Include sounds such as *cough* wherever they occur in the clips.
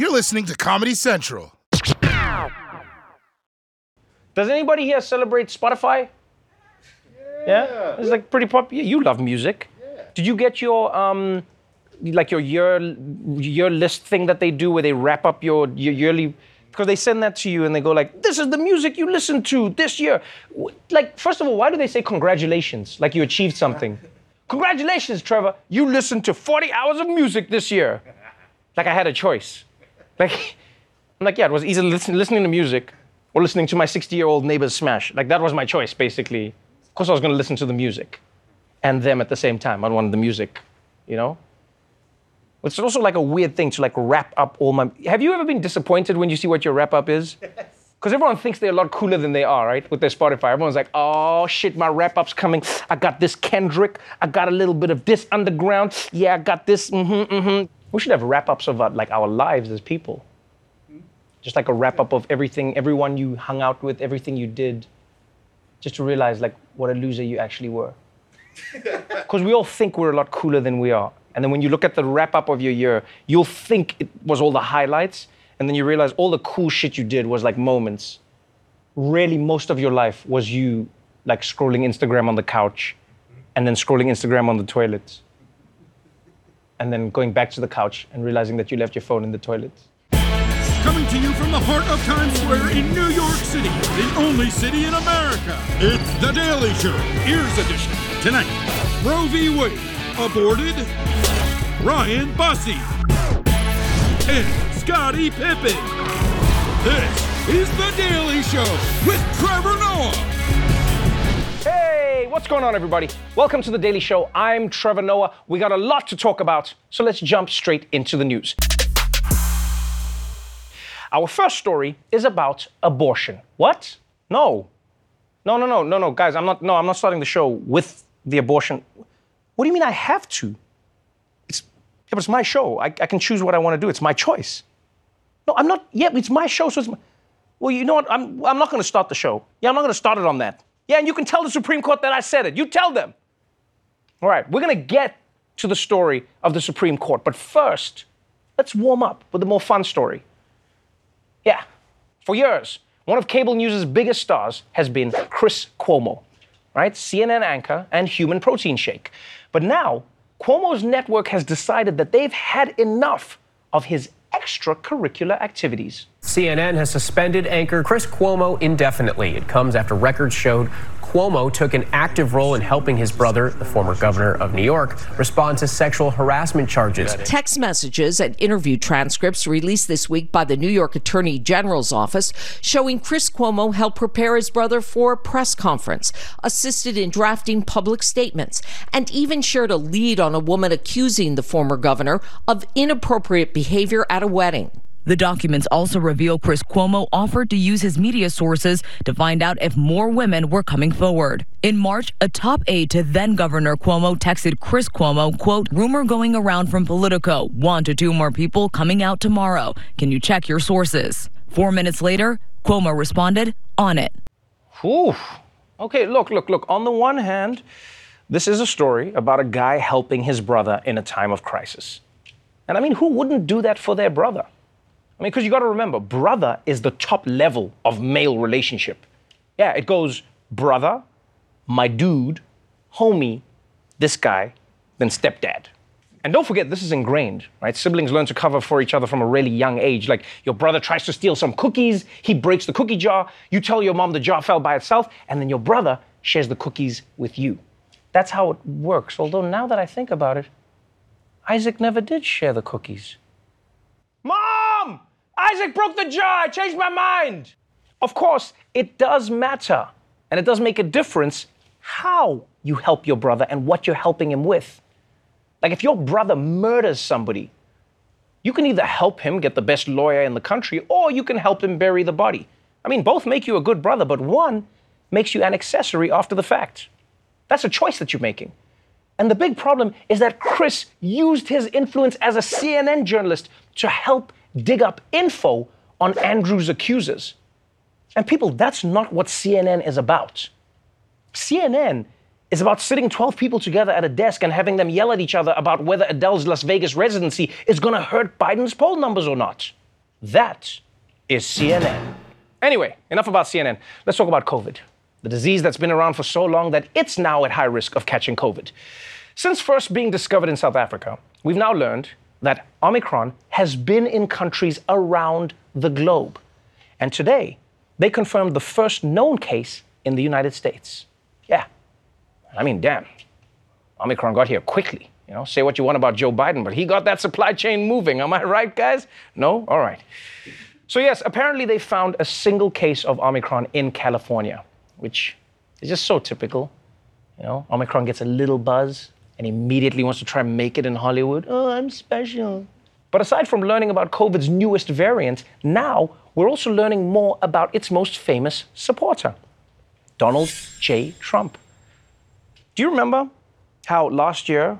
You're listening to Comedy Central. Does anybody here celebrate Spotify? Yeah, it's like pretty popular. You love music. Yeah. Did you get your um, like your year year list thing that they do where they wrap up your, your yearly? Because they send that to you and they go like, "This is the music you listened to this year." W- Like, first of all, why do they say congratulations? Like you achieved something. *laughs* Congratulations, Trevor. You listened to 40 hours of music this year. Like I had a choice. Like, I'm like, yeah, it was either listen, listening to music or listening to my 60 year old neighbor's smash. Like, that was my choice, basically. Of course, I was going to listen to the music and them at the same time. I wanted the music, you know? It's also like a weird thing to like wrap up all my. Have you ever been disappointed when you see what your wrap up is? *laughs* Because everyone thinks they're a lot cooler than they are, right? With their Spotify. Everyone's like, oh shit, my wrap up's coming. I got this Kendrick. I got a little bit of this underground. Yeah, I got this. Mm-hmm, mm-hmm. We should have wrap ups of uh, like our lives as people. Just like a wrap up of everything, everyone you hung out with, everything you did. Just to realize like what a loser you actually were. *laughs* Because we all think we're a lot cooler than we are. And then when you look at the wrap up of your year, you'll think it was all the highlights. And then you realize all the cool shit you did was like moments. Really, most of your life was you like scrolling Instagram on the couch and then scrolling Instagram on the toilet. And then going back to the couch and realizing that you left your phone in the toilet. Coming to you from the heart of Times Square in New York City, the only city in America. It's The Daily Show, Ears Edition. Tonight, Roe v. Wade, aborted, Ryan Busse, and Scottie Pippen. This is The Daily Show with Trevor Noah. Hey, what's going on, everybody? Welcome to the Daily Show. I'm Trevor Noah. We got a lot to talk about, so let's jump straight into the news. Our first story is about abortion. What? No. No, no, no, no, no, guys, I'm not no, I'm not starting the show with the abortion. What do you mean I have to? It's yeah, but it's my show. I, I can choose what I want to do. It's my choice. No, I'm not. Yeah, it's my show, so it's my, well, you know what? I'm, I'm not going to start the show. Yeah, I'm not going to start it on that. Yeah, and you can tell the Supreme Court that I said it. You tell them. All right, we're going to get to the story of the Supreme Court. But first, let's warm up with a more fun story. Yeah, for years, one of cable news' biggest stars has been Chris Cuomo, right? CNN anchor and human protein shake. But now, Cuomo's network has decided that they've had enough of his extracurricular activities. CNN has suspended anchor Chris Cuomo indefinitely. It comes after records showed Cuomo took an active role in helping his brother, the former governor of New York, respond to sexual harassment charges. Text messages and interview transcripts released this week by the New York Attorney General's office showing Chris Cuomo helped prepare his brother for a press conference, assisted in drafting public statements, and even shared a lead on a woman accusing the former governor of inappropriate behavior at a wedding. The documents also reveal Chris Cuomo offered to use his media sources to find out if more women were coming forward. In March, a top aide to then Governor Cuomo texted Chris Cuomo, quote, rumor going around from Politico, one to two more people coming out tomorrow. Can you check your sources? Four minutes later, Cuomo responded, on it. Okay, look, look, look. On the one hand, this is a story about a guy helping his brother in a time of crisis. And I mean, who wouldn't do that for their brother? I mean, because you got to remember, brother is the top level of male relationship. Yeah, it goes brother, my dude, homie, this guy, then stepdad. And don't forget, this is ingrained, right? Siblings learn to cover for each other from a really young age. Like your brother tries to steal some cookies, he breaks the cookie jar, you tell your mom the jar fell by itself, and then your brother shares the cookies with you. That's how it works. Although now that I think about it, Isaac never did share the cookies. Mom! Isaac broke the jar. I changed my mind. Of course, it does matter. And it does make a difference how you help your brother and what you're helping him with. Like if your brother murders somebody, you can either help him get the best lawyer in the country or you can help him bury the body. I mean, both make you a good brother, but one makes you an accessory after the fact. That's a choice that you're making. And the big problem is that Chris used his influence as a CNN journalist to help dig up info on Andrew's accusers. And people, that's not what CNN is about. CNN is about sitting 12 people together at a desk and having them yell at each other about whether Adele's Las Vegas residency is going to hurt Biden's poll numbers or not. That is CNN. Anyway, enough about CNN. Let's talk about COVID, the disease that's been around for so long that it's now at high risk of catching COVID. Since first being discovered in South Africa, we've now learned that Omicron has been in countries around the globe. And today, they confirmed the first known case in the United States. Yeah. I mean, damn. Omicron got here quickly. You know, say what you want about Joe Biden, but he got that supply chain moving. Am I right, guys? No? All right. So, yes, apparently they found a single case of Omicron in California, which is just so typical. You know, Omicron gets a little buzz and immediately wants to try and make it in Hollywood. Oh, I'm special. But aside from learning about COVID's newest variant, now we're also learning more about its most famous supporter, Donald J. Trump. Do you remember how last year,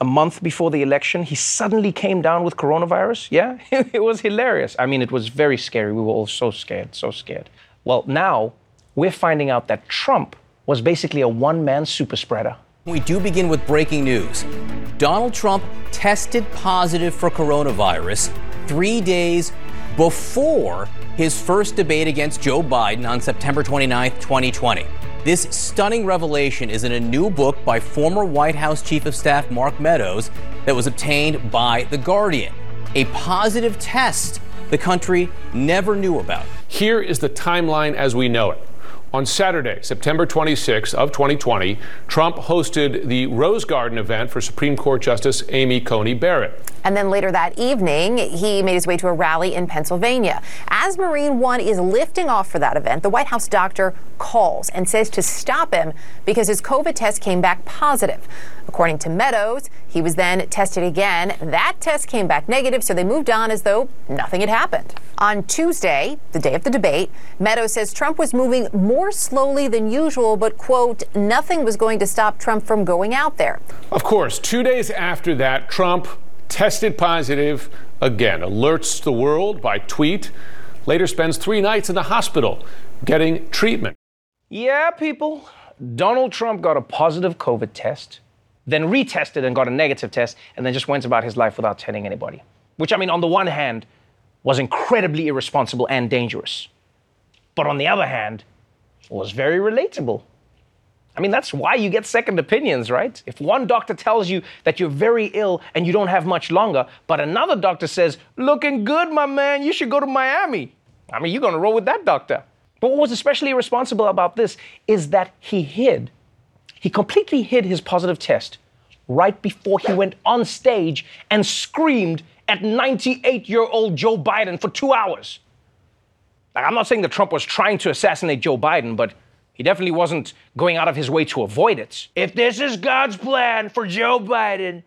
a month before the election, he suddenly came down with coronavirus? Yeah, *laughs* it was hilarious. I mean, it was very scary. We were all so scared, so scared. Well, now we're finding out that Trump was basically a one man super spreader. We do begin with breaking news. Donald Trump tested positive for coronavirus three days before his first debate against Joe Biden on September 29, 2020. This stunning revelation is in a new book by former White House Chief of Staff Mark Meadows that was obtained by The Guardian. A positive test the country never knew about. Here is the timeline as we know it. On Saturday, September 26 of 2020, Trump hosted the Rose Garden event for Supreme Court Justice Amy Coney Barrett. And then later that evening, he made his way to a rally in Pennsylvania. As Marine One is lifting off for that event, the White House doctor calls and says to stop him because his COVID test came back positive. According to Meadows, he was then tested again. That test came back negative, so they moved on as though nothing had happened. On Tuesday, the day of the debate, Meadows says Trump was moving more slowly than usual, but, quote, nothing was going to stop Trump from going out there. Of course, two days after that, Trump tested positive again, alerts the world by tweet, later spends three nights in the hospital getting treatment. Yeah, people. Donald Trump got a positive COVID test, then retested and got a negative test, and then just went about his life without telling anybody. Which, I mean, on the one hand, was incredibly irresponsible and dangerous. But on the other hand, was very relatable. I mean, that's why you get second opinions, right? If one doctor tells you that you're very ill and you don't have much longer, but another doctor says, looking good, my man, you should go to Miami. I mean, you're gonna roll with that doctor. But what was especially irresponsible about this is that he hid, he completely hid his positive test right before he went on stage and screamed at 98 year old Joe Biden for two hours. Like, I'm not saying that Trump was trying to assassinate Joe Biden, but he definitely wasn't going out of his way to avoid it. If this is God's plan for Joe Biden,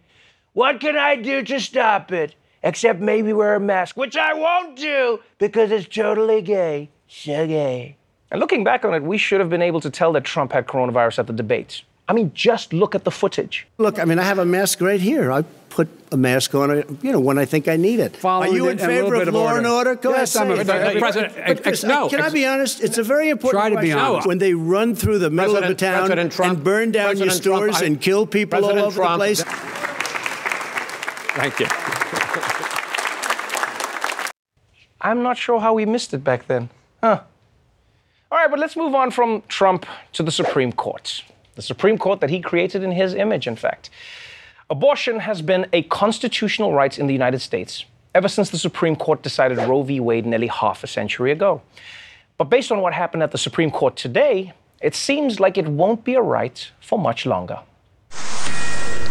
what can I do to stop it? Except maybe wear a mask, which I won't do because it's totally gay. So gay. And looking back on it, we should have been able to tell that Trump had coronavirus at the debates. I mean, just look at the footage. Look, I mean, I have a mask right here. I put a mask on, you know, when I think I need it. Following Are you in it and a little favor of of law and order. order? Go Yes, ahead. I'm say a- it. President, but Chris, no, Can I be honest? It's a very important Try to be question. honest. When they run through the middle of the town President Trump- and burn down your President Trump, stores I- and kill people President all over Trump- the place. *laughs* Thank you. I'm not sure how we missed it back then. Huh. All right, but let's move on from Trump to the Supreme Court. The Supreme Court that he created in his image, in fact. Abortion has been a constitutional right in the United States ever since the Supreme Court decided Roe v. Wade nearly half a century ago. But based on what happened at the Supreme Court today, it seems like it won't be a right for much longer.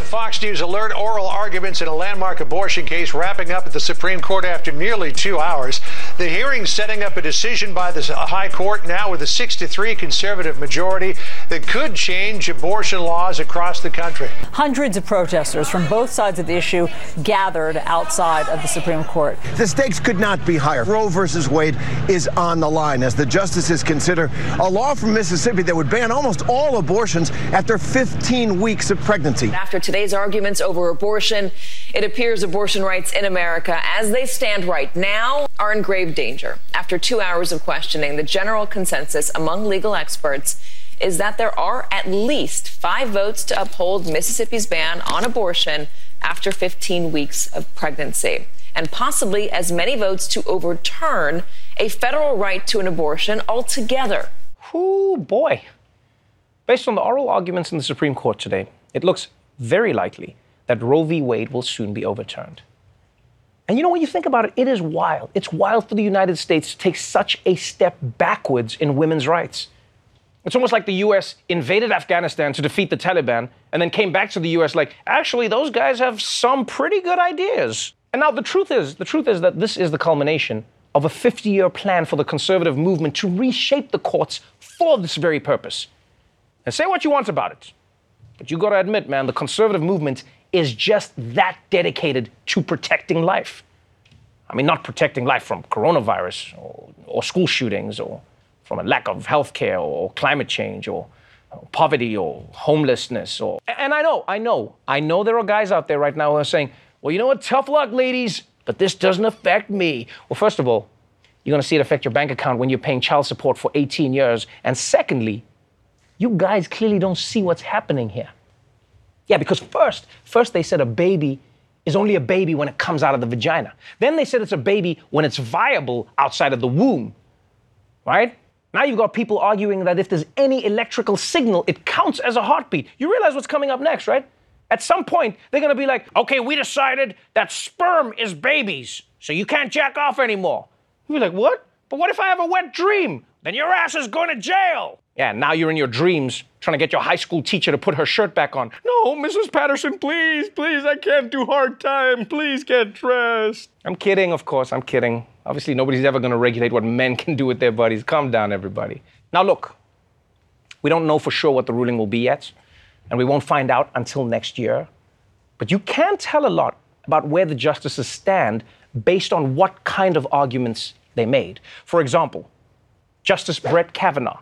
Fox News alert oral arguments in a landmark abortion case wrapping up at the Supreme Court after nearly two hours. The hearing setting up a decision by the High Court now with a 6 to 3 conservative majority that could change abortion laws across the country. Hundreds of protesters from both sides of the issue gathered outside of the Supreme Court. The stakes could not be higher. Roe versus Wade is on the line as the justices consider a law from Mississippi that would ban almost all abortions after 15 weeks of pregnancy. After today's arguments over abortion, it appears abortion rights in America, as they stand right now, are in grave danger. After two hours of questioning, the general consensus among legal experts is that there are at least five votes to uphold Mississippi's ban on abortion after 15 weeks of pregnancy. and possibly as many votes to overturn a federal right to an abortion altogether. Oh boy. Based on the oral arguments in the Supreme Court today, it looks very likely that Roe v. Wade will soon be overturned. And you know, when you think about it, it is wild. It's wild for the United States to take such a step backwards in women's rights. It's almost like the US invaded Afghanistan to defeat the Taliban and then came back to the US like, actually, those guys have some pretty good ideas. And now the truth is, the truth is that this is the culmination of a 50 year plan for the conservative movement to reshape the courts for this very purpose. And say what you want about it. But you gotta admit, man, the conservative movement is just that dedicated to protecting life. I mean, not protecting life from coronavirus or, or school shootings or from a lack of health care or climate change or poverty or homelessness or and I know, I know, I know there are guys out there right now who are saying, well, you know what, tough luck, ladies, but this doesn't affect me. Well, first of all, you're gonna see it affect your bank account when you're paying child support for 18 years. And secondly, you guys clearly don't see what's happening here. Yeah, because first, first they said a baby is only a baby when it comes out of the vagina. Then they said it's a baby when it's viable outside of the womb. Right? Now you've got people arguing that if there's any electrical signal, it counts as a heartbeat. You realize what's coming up next, right? At some point, they're gonna be like, okay, we decided that sperm is babies, so you can't jack off anymore. You're like, what? But what if I have a wet dream? Then your ass is going to jail. Yeah, now you're in your dreams trying to get your high school teacher to put her shirt back on. No, Mrs. Patterson, please, please, I can't do hard time. Please get dressed. I'm kidding, of course, I'm kidding. Obviously, nobody's ever going to regulate what men can do with their bodies. Calm down, everybody. Now, look, we don't know for sure what the ruling will be yet, and we won't find out until next year. But you can tell a lot about where the justices stand based on what kind of arguments they made. For example, Justice Brett Kavanaugh,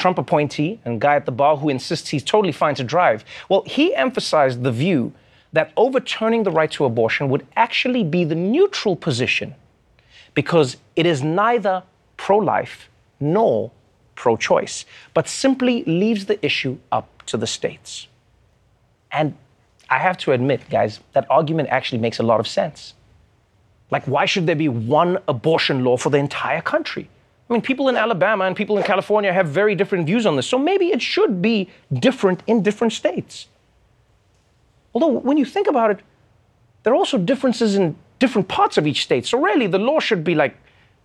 Trump appointee and guy at the bar who insists he's totally fine to drive, well, he emphasized the view that overturning the right to abortion would actually be the neutral position because it is neither pro life nor pro choice, but simply leaves the issue up to the states. And I have to admit, guys, that argument actually makes a lot of sense. Like, why should there be one abortion law for the entire country? I mean, people in Alabama and people in California have very different views on this, so maybe it should be different in different states. Although, when you think about it, there are also differences in different parts of each state. So, really, the law should be like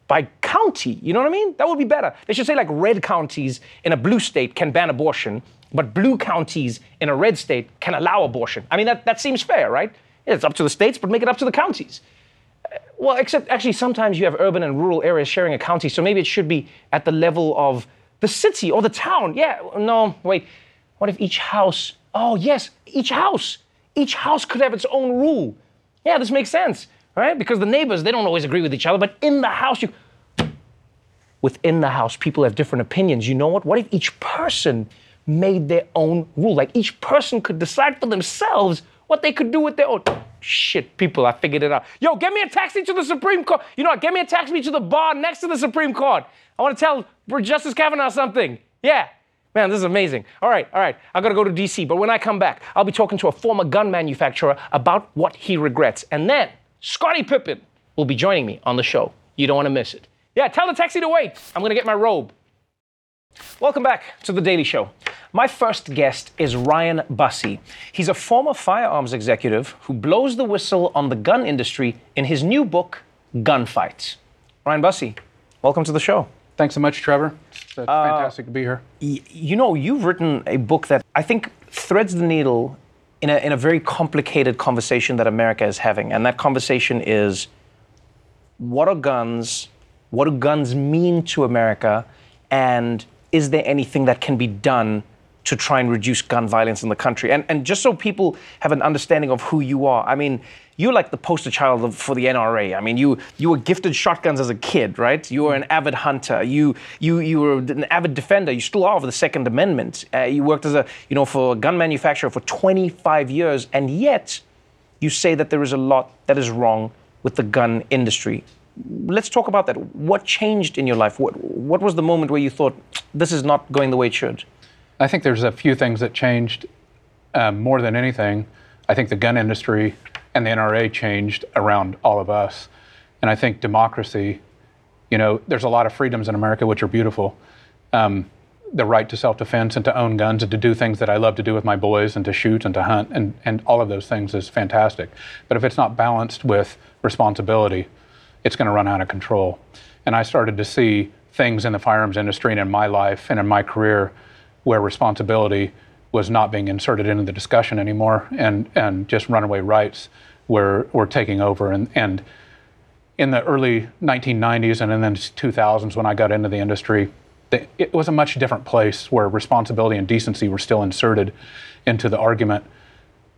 by county. You know what I mean? That would be better. They should say, like, red counties in a blue state can ban abortion, but blue counties in a red state can allow abortion. I mean, that, that seems fair, right? It's up to the states, but make it up to the counties. Well, except actually, sometimes you have urban and rural areas sharing a county, so maybe it should be at the level of the city or the town. Yeah, no, wait. What if each house, oh, yes, each house, each house could have its own rule. Yeah, this makes sense, right? Because the neighbors, they don't always agree with each other, but in the house, you, within the house, people have different opinions. You know what? What if each person made their own rule? Like each person could decide for themselves what they could do with their own. Shit, people, I figured it out. Yo, get me a taxi to the Supreme Court. You know what? Get me a taxi to the bar next to the Supreme Court. I want to tell Justice Kavanaugh something. Yeah. Man, this is amazing. All right, all right. I gotta go to DC, but when I come back, I'll be talking to a former gun manufacturer about what he regrets. And then Scottie Pippen will be joining me on the show. You don't wanna miss it. Yeah, tell the taxi to wait. I'm gonna get my robe. Welcome back to The Daily Show. My first guest is Ryan Busse. He's a former firearms executive who blows the whistle on the gun industry in his new book, Gunfights. Ryan Busse, welcome to the show. Thanks so much, Trevor. It's uh, fantastic to be here. Y- you know, you've written a book that I think threads the needle in a, in a very complicated conversation that America is having. And that conversation is what are guns? What do guns mean to America? And is there anything that can be done to try and reduce gun violence in the country? And, and just so people have an understanding of who you are, I mean, you're like the poster child of, for the NRA. I mean, you you were gifted shotguns as a kid, right? You were an avid hunter. You you you were an avid defender. You still are of the Second Amendment. Uh, you worked as a you know for a gun manufacturer for 25 years, and yet you say that there is a lot that is wrong with the gun industry. Let's talk about that. What changed in your life? What what was the moment where you thought this is not going the way it should? I think there's a few things that changed um, more than anything. I think the gun industry and the NRA changed around all of us. And I think democracy, you know, there's a lot of freedoms in America which are beautiful. Um, the right to self-defense and to own guns and to do things that I love to do with my boys and to shoot and to hunt and, and all of those things is fantastic. But if it's not balanced with responsibility, it's going to run out of control. And I started to see things in the firearms industry and in my life and in my career where responsibility was not being inserted into the discussion anymore and, and just runaway rights were, were taking over. And, and in the early 1990s and in the 2000s when I got into the industry, it was a much different place where responsibility and decency were still inserted into the argument,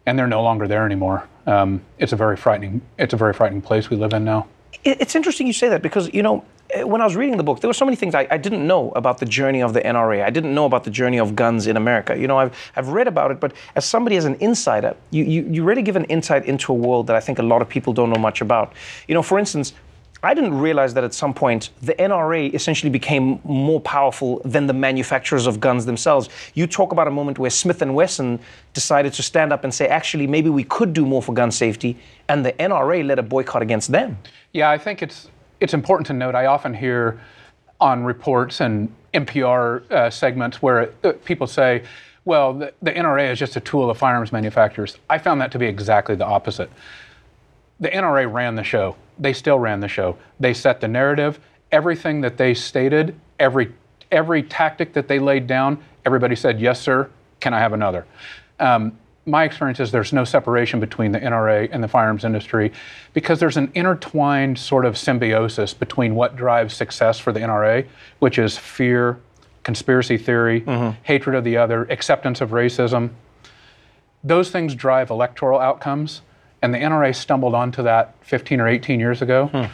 and they're no longer there anymore. Um, it's a very frightening. It's a very frightening place we live in now. It's interesting you say that because you know eh, when I was reading the book, there were so many things I, I, didn't know about the journey of the NRA. I didn't know about the journey of guns in America. You know, I've, I've read about it, but as somebody as an insider, you, you, you really give an insight into a world that I think a lot of people don't know much about. You know, for instance, I didn't realize that at some point the NRA essentially became more powerful than the manufacturers of guns themselves. You talk about a moment where Smith and Wesson decided to stand up and say, actually, maybe we could do more for gun safety, and the NRA led a boycott against them. Yeah, I think it's it's important to note. I often hear on reports and NPR uh, segments where uh, people say, "Well, the, the NRA is just a tool of firearms manufacturers." I found that to be exactly the opposite. The NRA ran the show they still ran the show. They set the narrative. Everything that they stated, every every tactic that they laid down, everybody said, "Yes, sir. Can I have another?" Um, my experience is there's no separation between the NRA and the firearms industry because there's an intertwined sort of symbiosis between what drives success for the NRA, which is fear, conspiracy theory, mm-hmm. hatred of the other, acceptance of racism. Those things drive electoral outcomes and the NRA stumbled onto that 15 or 18 years ago. Hmm.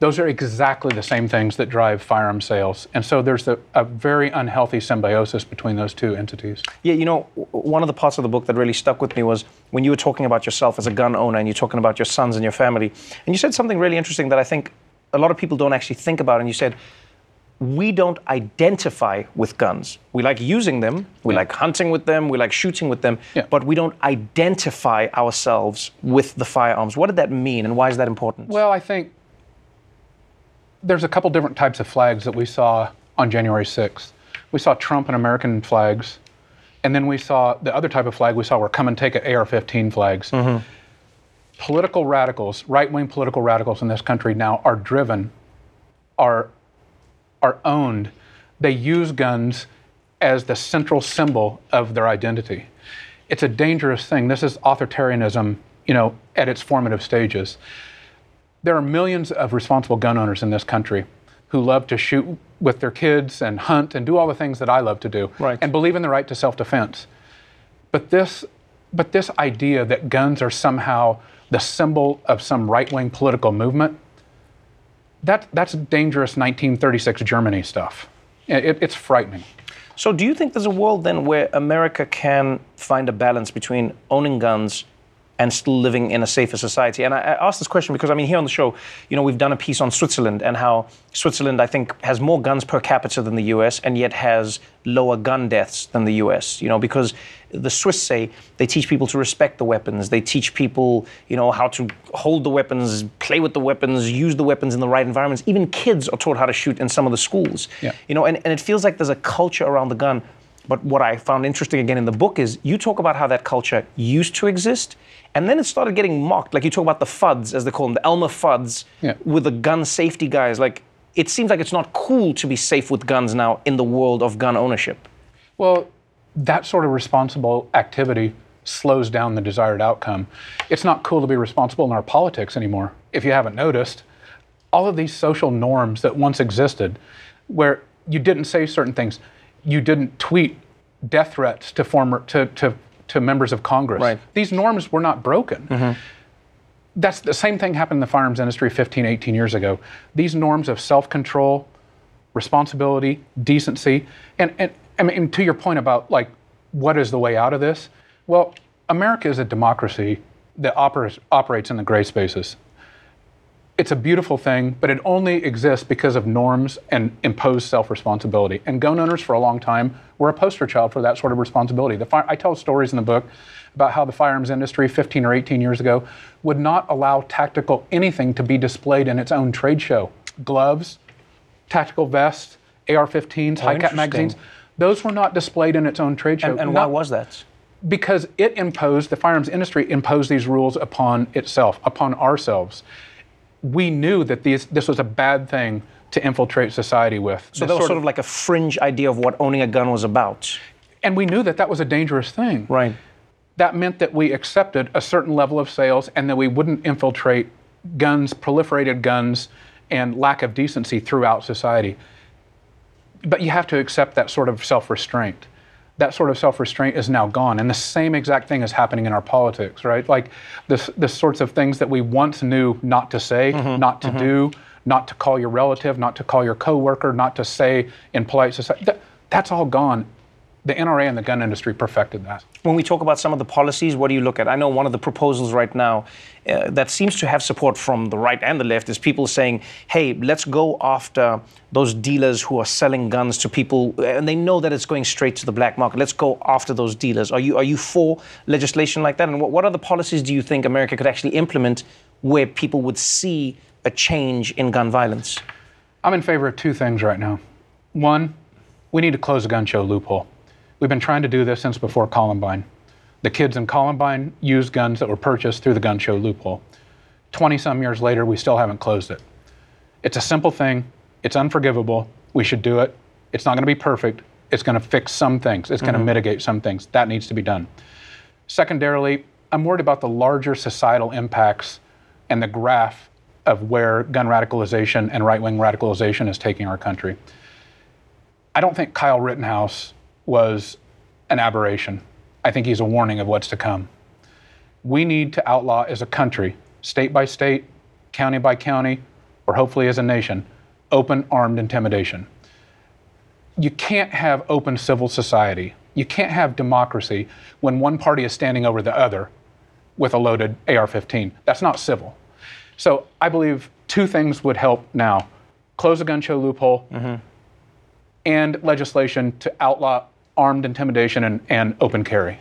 Those are exactly the same things that drive firearm sales. And so there's a, a, very unhealthy symbiosis between those two entities. Yeah, you know, one of the parts of the book that really stuck with me was when you were talking about yourself as a gun owner and you're talking about your sons and your family. And you said something really interesting that I think a lot of people don't actually think about. And you said, we don't identify with guns. We like using them, we yeah. like hunting with them, we like shooting with them, yeah. but we don't identify ourselves with the firearms. What did that mean and why is that important? Well, I think there's a couple different types of flags that we saw on January 6th. We saw Trump and American flags, and then we saw the other type of flag we saw were come and take it AR 15 flags. Mm-hmm. Political radicals, right wing political radicals in this country now are driven, are are owned, they use guns as the central symbol of their identity. It's a dangerous thing. This is authoritarianism, you know, at its formative stages. There are millions of responsible gun owners in this country who love to shoot with their kids and hunt and do all the things that I love to do right. and believe in the right to self-defense. But this but this idea that guns are somehow the symbol of some right-wing political movement that, that's dangerous 1936 Germany stuff. It, it's frightening. So, do you think there's a world then where America can find a balance between owning guns and still living in a safer society? And I, I ask this question because, I mean, here on the show, you know, we've done a piece on Switzerland and how Switzerland, I think, has more guns per capita than the US and yet has lower gun deaths than the US, you know, because the Swiss say they teach people to respect the weapons. They teach people, you know, how to hold the weapons, play with the weapons, use the weapons in the right environments. Even kids are taught how to shoot in some of the schools. Yeah. You know, and, and it feels like there's a culture around the gun. But what I found interesting again in the book is you talk about how that culture used to exist, and then it started getting mocked. Like you talk about the Fudds, as they call them, the Elmer Fudds, yeah. with the gun safety guys. Like it seems like it's not cool to be safe with guns now in the world of gun ownership. Well, that sort of responsible activity slows down the desired outcome. It's not cool to be responsible in our politics anymore. If you haven't noticed, all of these social norms that once existed, where you didn't say certain things, you didn't tweet death threats to former to, to, to members of Congress. Right. These norms were not broken. Mm-hmm. That's the same thing happened in the firearms industry 15, 18 years ago. These norms of self-control, responsibility, decency, and, and I mean, to your point about like, what is the way out of this? Well, America is a democracy that operates, operates in the gray spaces. It's a beautiful thing, but it only exists because of norms and imposed self-responsibility. And gun owners, for a long time, were a poster child for that sort of responsibility. The fire, I tell stories in the book about how the firearms industry 15 or 18 years ago would not allow tactical anything to be displayed in its own trade show. Gloves, tactical vests, AR-15s, Oh, high cap magazines. Those were not displayed in its own trade show. And, and why was that? because it imposed the firearms industry imposed these rules upon itself upon ourselves we knew that these, this was a bad thing to infiltrate society with So This that was sort of like a fringe idea of what owning a gun was about. and we knew that that was a dangerous thing Right. that meant that we accepted a certain level of sales and that we wouldn't infiltrate guns proliferated guns and lack of decency throughout society but you have to accept that sort of self-restraint that sort of self-restraint is now gone. And the same exact thing is happening in our politics right? Like this the sorts of things that we once knew not to say mm-hmm, not to mm-hmm. do not to call your relative not to call your coworker not to say in polite society that, that's all gone the NRA and the gun industry perfected that When we talk about some of the policies, what do you look at? I know one of the proposals right now uh, that seems to have support from the right and the left is people saying, hey, let's go after those dealers who are selling guns to people, and they know that it's going straight to the black market. Let's go after those dealers. Are you, are you for legislation like that? And what, what other policies do you think America could actually implement where people would see a change in gun violence? I'm in favor of two things right now. One, we need to close the gun show loophole. We've been trying to do this since before Columbine. The kids in Columbine used guns that were purchased through the gun show loophole. 20 some years later, we still haven't closed it. It's a simple thing, it's unforgivable. We should do it. It's not going to be perfect. It's going to fix some things, it's going to mm-hmm. mitigate some things. That needs to be done. Secondarily, I'm worried about the larger societal impacts and the graph of where gun radicalization and right wing radicalization is taking our country. I don't think Kyle Rittenhouse was an aberration. I think he's a warning of what's to come. We need to outlaw as a country, state by state, county by county, or hopefully as a nation, open armed intimidation. You can't have open civil society. You can't have democracy when one party is standing over the other with a loaded AR 15. That's not civil. So I believe two things would help now close the gun show loophole mm-hmm. and legislation to outlaw armed intimidation and, and open carry.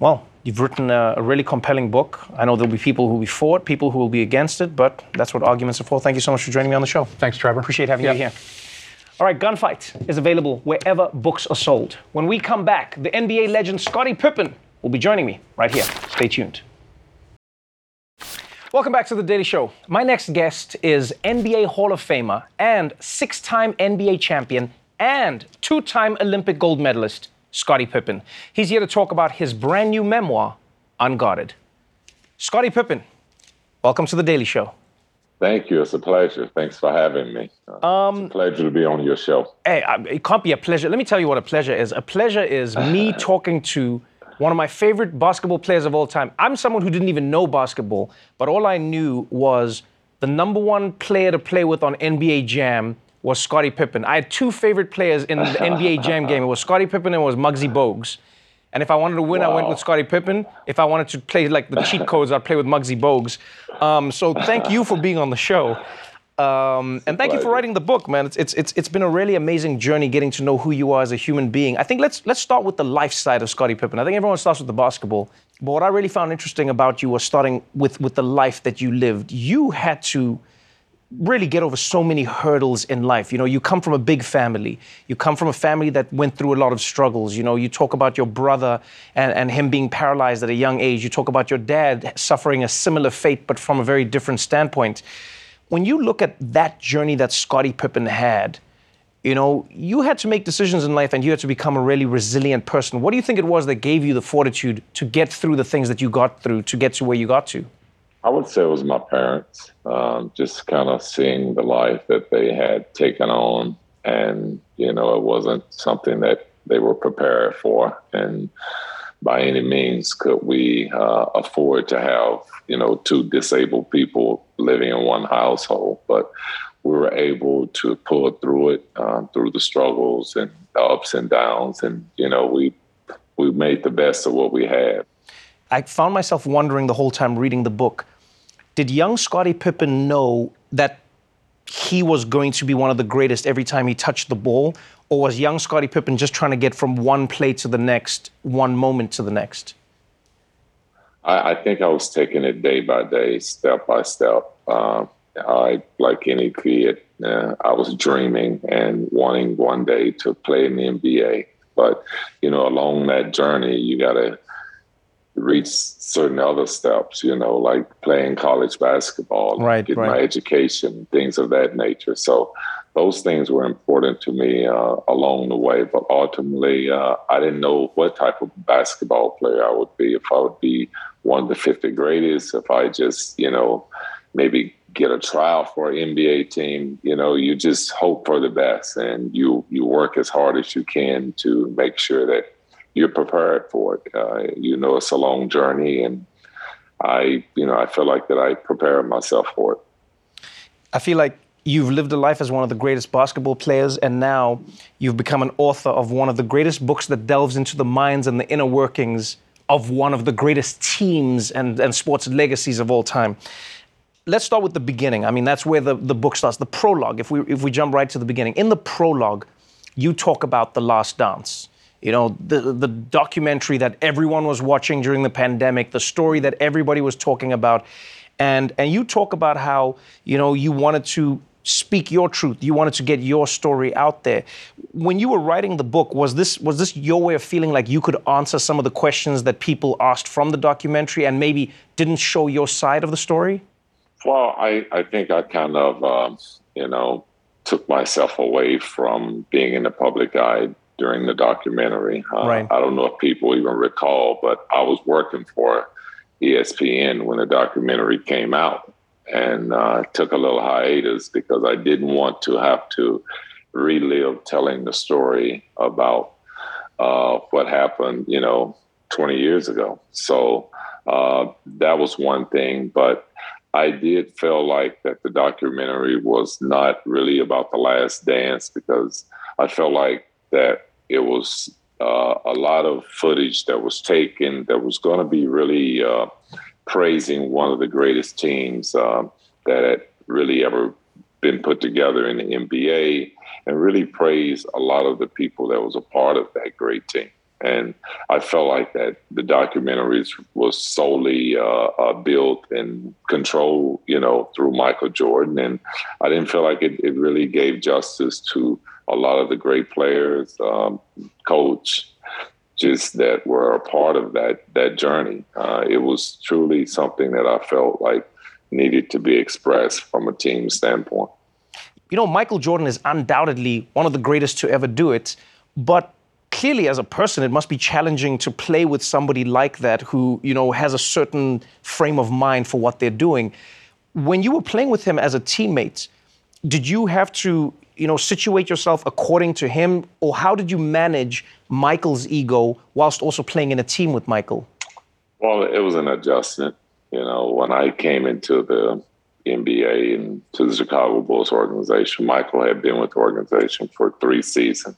Well, you've written a, a really compelling book. I know there'll be people who will be for it, people who will be against it, but that's what arguments are for. Thank you so much for joining me on the show. Thanks, Trevor. Appreciate having Yeah. you here. All right, Gunfight is available wherever books are sold. When we come back, the NBA legend Scottie Pippen will be joining me right here. Stay tuned. Welcome back to the Daily Show. My next guest is NBA Hall of Famer and six time NBA champion and two time Olympic gold medalist, Scottie Pippen. He's here to talk about his brand new memoir, Unguarded. Scottie Pippen, welcome to the Daily Show. Thank you. It's a pleasure. Thanks for having me. Um, it's a pleasure to be on your show. Hey, it can't be a pleasure. Let me tell you what a pleasure is. A pleasure is *laughs* me talking to one of my favorite basketball players of all time. I'm someone who didn't even know basketball, but all I knew was the number one player to play with on NBA Jam was Scottie Pippen. I had two favorite players in the NBA *laughs* Jam game. It was Scottie Pippen and it was Muggsy Bogues. And if I wanted to win, I went with Scottie Pippen. If I wanted to play like the cheat codes, I'd play with Muggsy Bogues. Um, so thank you for being on the show. Um, and thank you for writing the book, man. It's, it's, it's, it's been a really amazing journey getting to know who you are as a human being. I think let's, let's start with the life side of Scottie Pippen. I think everyone starts with the basketball. But what I really found interesting about you was starting with, with the life that you lived. You had to really get over so many hurdles in life. You know, you come from a big family. You come from a family that went through a lot of struggles. You know, you talk about your brother and, and him being paralyzed at a young age. You talk about your dad suffering a similar fate, but from a very different standpoint. When you look at that journey that Scottie Pippen had, you know, you had to make decisions in life and you had to become a really resilient person. What do you think it was that gave you the fortitude to get through the things that you got through to get to where you got to? I would say it was my parents, um, just kind of seeing the life that they had taken on. And, you know, it wasn't something that they were prepared for. And by any means could we uh, afford to have, you know, two disabled people living in one household. But we were able to pull through it, uh, through the struggles and the ups and downs. And, you know, we, we made the best of what we had. I found myself wondering the whole time reading the book did young Scottie Pippen know that he was going to be one of the greatest every time he touched the ball? Or was young Scottie Pippen just trying to get from one play to the next, one moment to the next? I, I think I was taking it day by day, step by step. Uh, I, like any kid, uh, I was dreaming and wanting one day to play in the NBA. But you know, along that journey, you got to reach certain other steps. You know, like playing college basketball, right, get right. my education, things of that nature. So those things were important to me uh, along the way. But ultimately, uh, I didn't know what type of basketball player I would be. If I would be one of the 50 greatest, if I just, you know, maybe get a trial for an NBA team, you know, you just hope for the best and you you work as hard as you can to make sure that you're prepared for it. Uh, you know, it's a long journey, and I, you know, I feel like that I prepared myself for it. I feel like you've lived a life as one of the greatest basketball players, and now you've become an author of one of the greatest books that delves into the minds and the inner workings of one of the greatest teams and, and sports legacies of all time. Let's start with the beginning. I mean, that's where the, the book starts, the prologue. If we if we jump right to the beginning, in the prologue, you talk about the last dance. You know, the the documentary that everyone was watching during the pandemic, the story that everybody was talking about. And and you talk about how, you know, you wanted to speak your truth. You wanted to get your story out there. When you were writing the book, was this was this your way of feeling like you could answer some of the questions that people asked from the documentary and maybe didn't show your side of the story? Well, I, I think I kind of, um, you know, took myself away from being in the public eye during the documentary. Uh, Right. I don't know if people even recall, but I was working for ESPN when the documentary came out and uh, took a little hiatus because I didn't want to have to relive telling the story about uh, what happened, you know, 20 years ago. So uh, that was one thing. But I did feel like that the documentary was not really about the last dance because I felt like that it was uh, a lot of footage that was taken that was going to be really uh, praising one of the greatest teams uh, that had really ever been put together in the NBA and really praise a lot of the people that was a part of that great team. And I felt like that the documentaries was solely uh, uh, built and controlled, you know, through Michael Jordan. And I didn't feel like it, it really gave justice to a lot of the great players, um, coach, just that were a part of that that journey. Uh, it was truly something that I felt like needed to be expressed from a team standpoint. You know, Michael Jordan is undoubtedly one of the greatest to ever do it, but clearly as a person it must be challenging to play with somebody like that who, you know, has a certain frame of mind for what they're doing. When you were playing with him as a teammate, did you have to, you know, situate yourself according to him or how did you manage Michael's ego whilst also playing in a team with Michael? Well, it was an adjustment. You know, when I came into the NBA and to the Chicago Bulls organization, Michael had been with the organization for three seasons,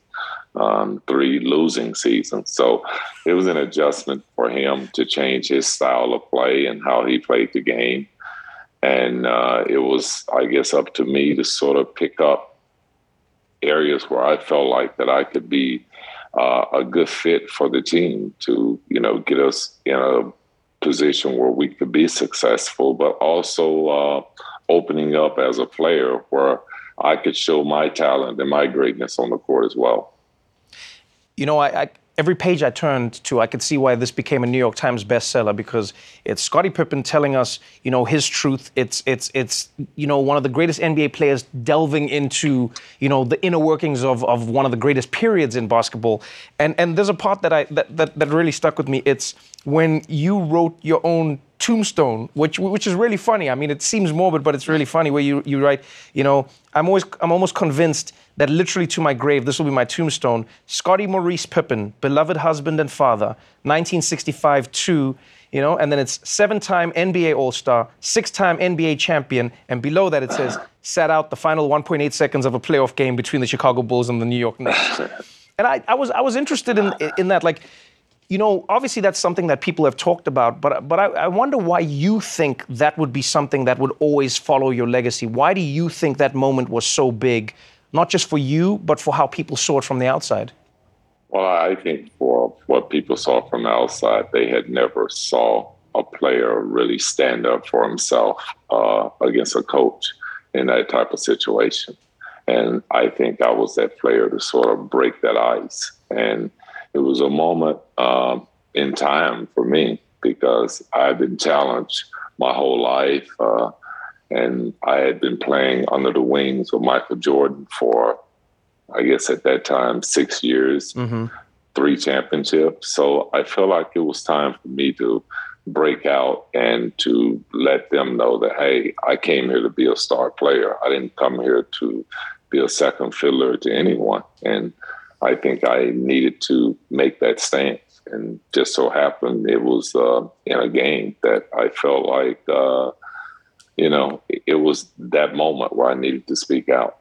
um, three losing seasons. So it was an adjustment for him to change his style of play and how he played the game. And uh, it was, I guess, up to me to sort of pick up areas where I felt like that I could be uh, a good fit for the team to, you know, get us in a position where we could be successful, but also uh, opening up as a player where I could show my talent and my greatness on the court as well. You know, I, I every page I turned to, I could see why this became a New York Times bestseller because it's Scottie Pippen telling us, you know, his truth. It's it's it's you know one of the greatest NBA players delving into you know the inner workings of, of one of the greatest periods in basketball. And and there's a part that I that, that that really stuck with me. It's when you wrote your own tombstone, which which is really funny. I mean, it seems morbid, but it's really funny. Where you you write, you know, I'm always I'm almost convinced that literally to my grave, this will be my tombstone. Scottie Maurice Pippen, beloved husband and father, 1965 2, you know, and then it's seven-time NBA All-Star, six-time NBA champion, and below that it says *sighs* sat out the final 1.8 seconds of a playoff game between the Chicago Bulls and the New York Knicks. *sighs* and I, I was I was interested in in that, like you know, obviously that's something that people have talked about, but but I, I, wonder why you think that would be something that would always follow your legacy. Why do you think that moment was so big, not just for you, but for how people saw it from the outside? Well, I think for what people saw from the outside, they had never saw a player really stand up for himself uh, against a coach in that type of situation. And I think I was that player to sort of break that ice. And it was a moment um, in time for me because I had been challenged my whole life. Uh, and I had been playing under the wings of Michael Jordan for, I guess at that time, six years, mm-hmm. three championships. So I felt like it was time for me to break out and to let them know that, hey, I came here to be a star player. I didn't come here to be a second fiddler to anyone. And I think I needed to make that stance. And just so happened it was uh, in a game that I felt like, uh, you know, it was that moment where I needed to speak out.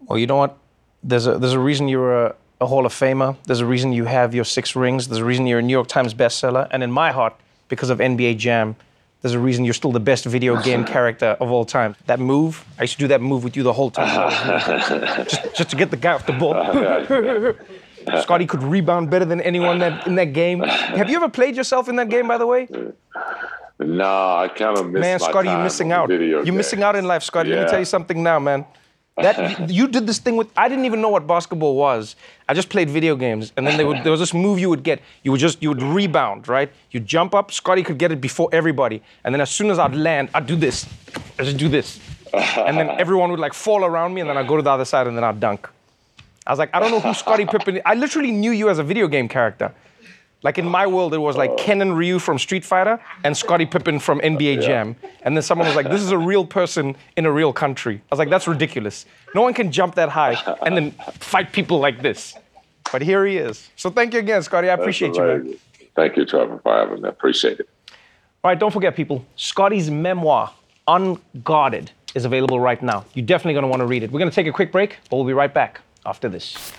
Well, you know what? There's a there's a reason you're a, a Hall of Famer. There's a reason you have your six rings. There's a reason you're a New York Times bestseller. And in my heart, because of NBA Jam, there's a reason you're still the best video game *laughs* character of all time. That move, I used to do that move with you the whole time. *laughs* just, just to get the guy off the ball. *laughs* Scottie could rebound better than anyone that, in that game. Have you ever played yourself in that game, by the way? Uh, No, I kind of missed Man, Scottie, you're missing out. You're game. missing out in life, Scottie. Yeah. Let me tell you something now, man. That *laughs* you did this thing with. I didn't even know what basketball was. I just played video games, and then would, there was this move you would get. You would just you would rebound, right? You jump up. Scottie could get it before everybody, and then as soon as I'd land, I'd do this. I just do this, and then *laughs* everyone would like fall around me, and then I'd go to the other side, and then I'd dunk. I was like, I don't know who Scottie Pippen. Is. I literally knew you as a video game character. Like in my world, it was like oh. Ken and Ryu from Street Fighter and Scottie Pippen from NBA Jam. And then someone was like, this is a real person in a real country. I was like, that's ridiculous. No one can jump that high and then fight people like this. But here he is. So thank you again, Scottie. I appreciate you, man. Thank you, Trevor, for having me. I appreciate it. All right, don't forget, people, Scottie's memoir, Unguarded, is available right now. You're definitely going to want to read it. We're going to take a quick break, but we'll be right back after this.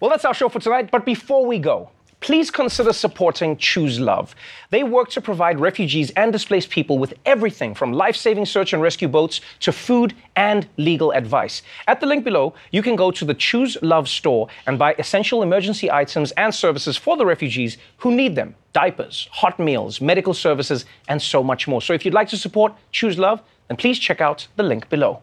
Well, that's our show for tonight. But before we go, please consider supporting Choose Love. They work to provide refugees and displaced people with everything from life saving search and rescue boats to food and legal advice. At the link below, you can go to the Choose Love store and buy essential emergency items and services for the refugees who need them diapers, hot meals, medical services, and so much more. So if you'd like to support Choose Love, then please check out the link below.